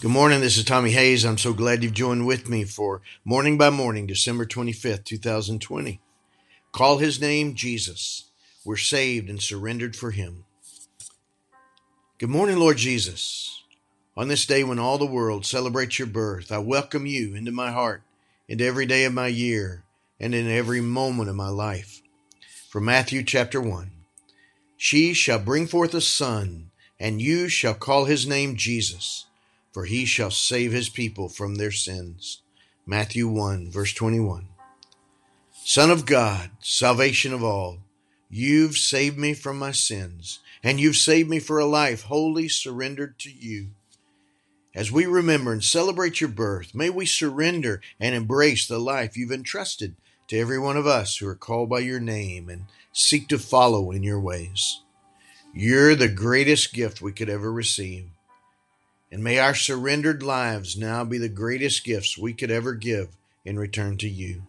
Good morning. This is Tommy Hayes. I'm so glad you've joined with me for Morning by Morning, December 25th, 2020. Call his name Jesus. We're saved and surrendered for him. Good morning, Lord Jesus. On this day when all the world celebrates your birth, I welcome you into my heart, into every day of my year, and in every moment of my life. From Matthew chapter 1 She shall bring forth a son, and you shall call his name Jesus for he shall save his people from their sins. Matthew 1, verse 21. Son of God, salvation of all, you've saved me from my sins, and you've saved me for a life wholly surrendered to you. As we remember and celebrate your birth, may we surrender and embrace the life you've entrusted to every one of us who are called by your name and seek to follow in your ways. You're the greatest gift we could ever receive. And may our surrendered lives now be the greatest gifts we could ever give in return to you.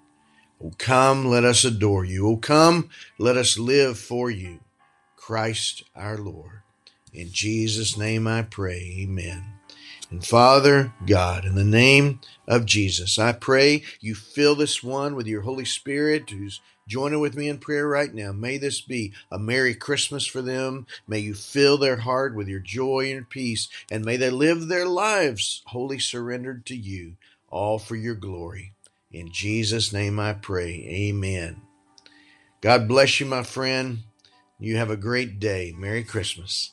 Oh, come, let us adore you. Oh, come, let us live for you. Christ our Lord. In Jesus' name I pray. Amen. And Father God, in the name of Jesus, I pray you fill this one with your Holy Spirit who's joining with me in prayer right now. May this be a Merry Christmas for them. May you fill their heart with your joy and peace, and may they live their lives wholly surrendered to you, all for your glory. In Jesus' name I pray. Amen. God bless you, my friend. You have a great day. Merry Christmas.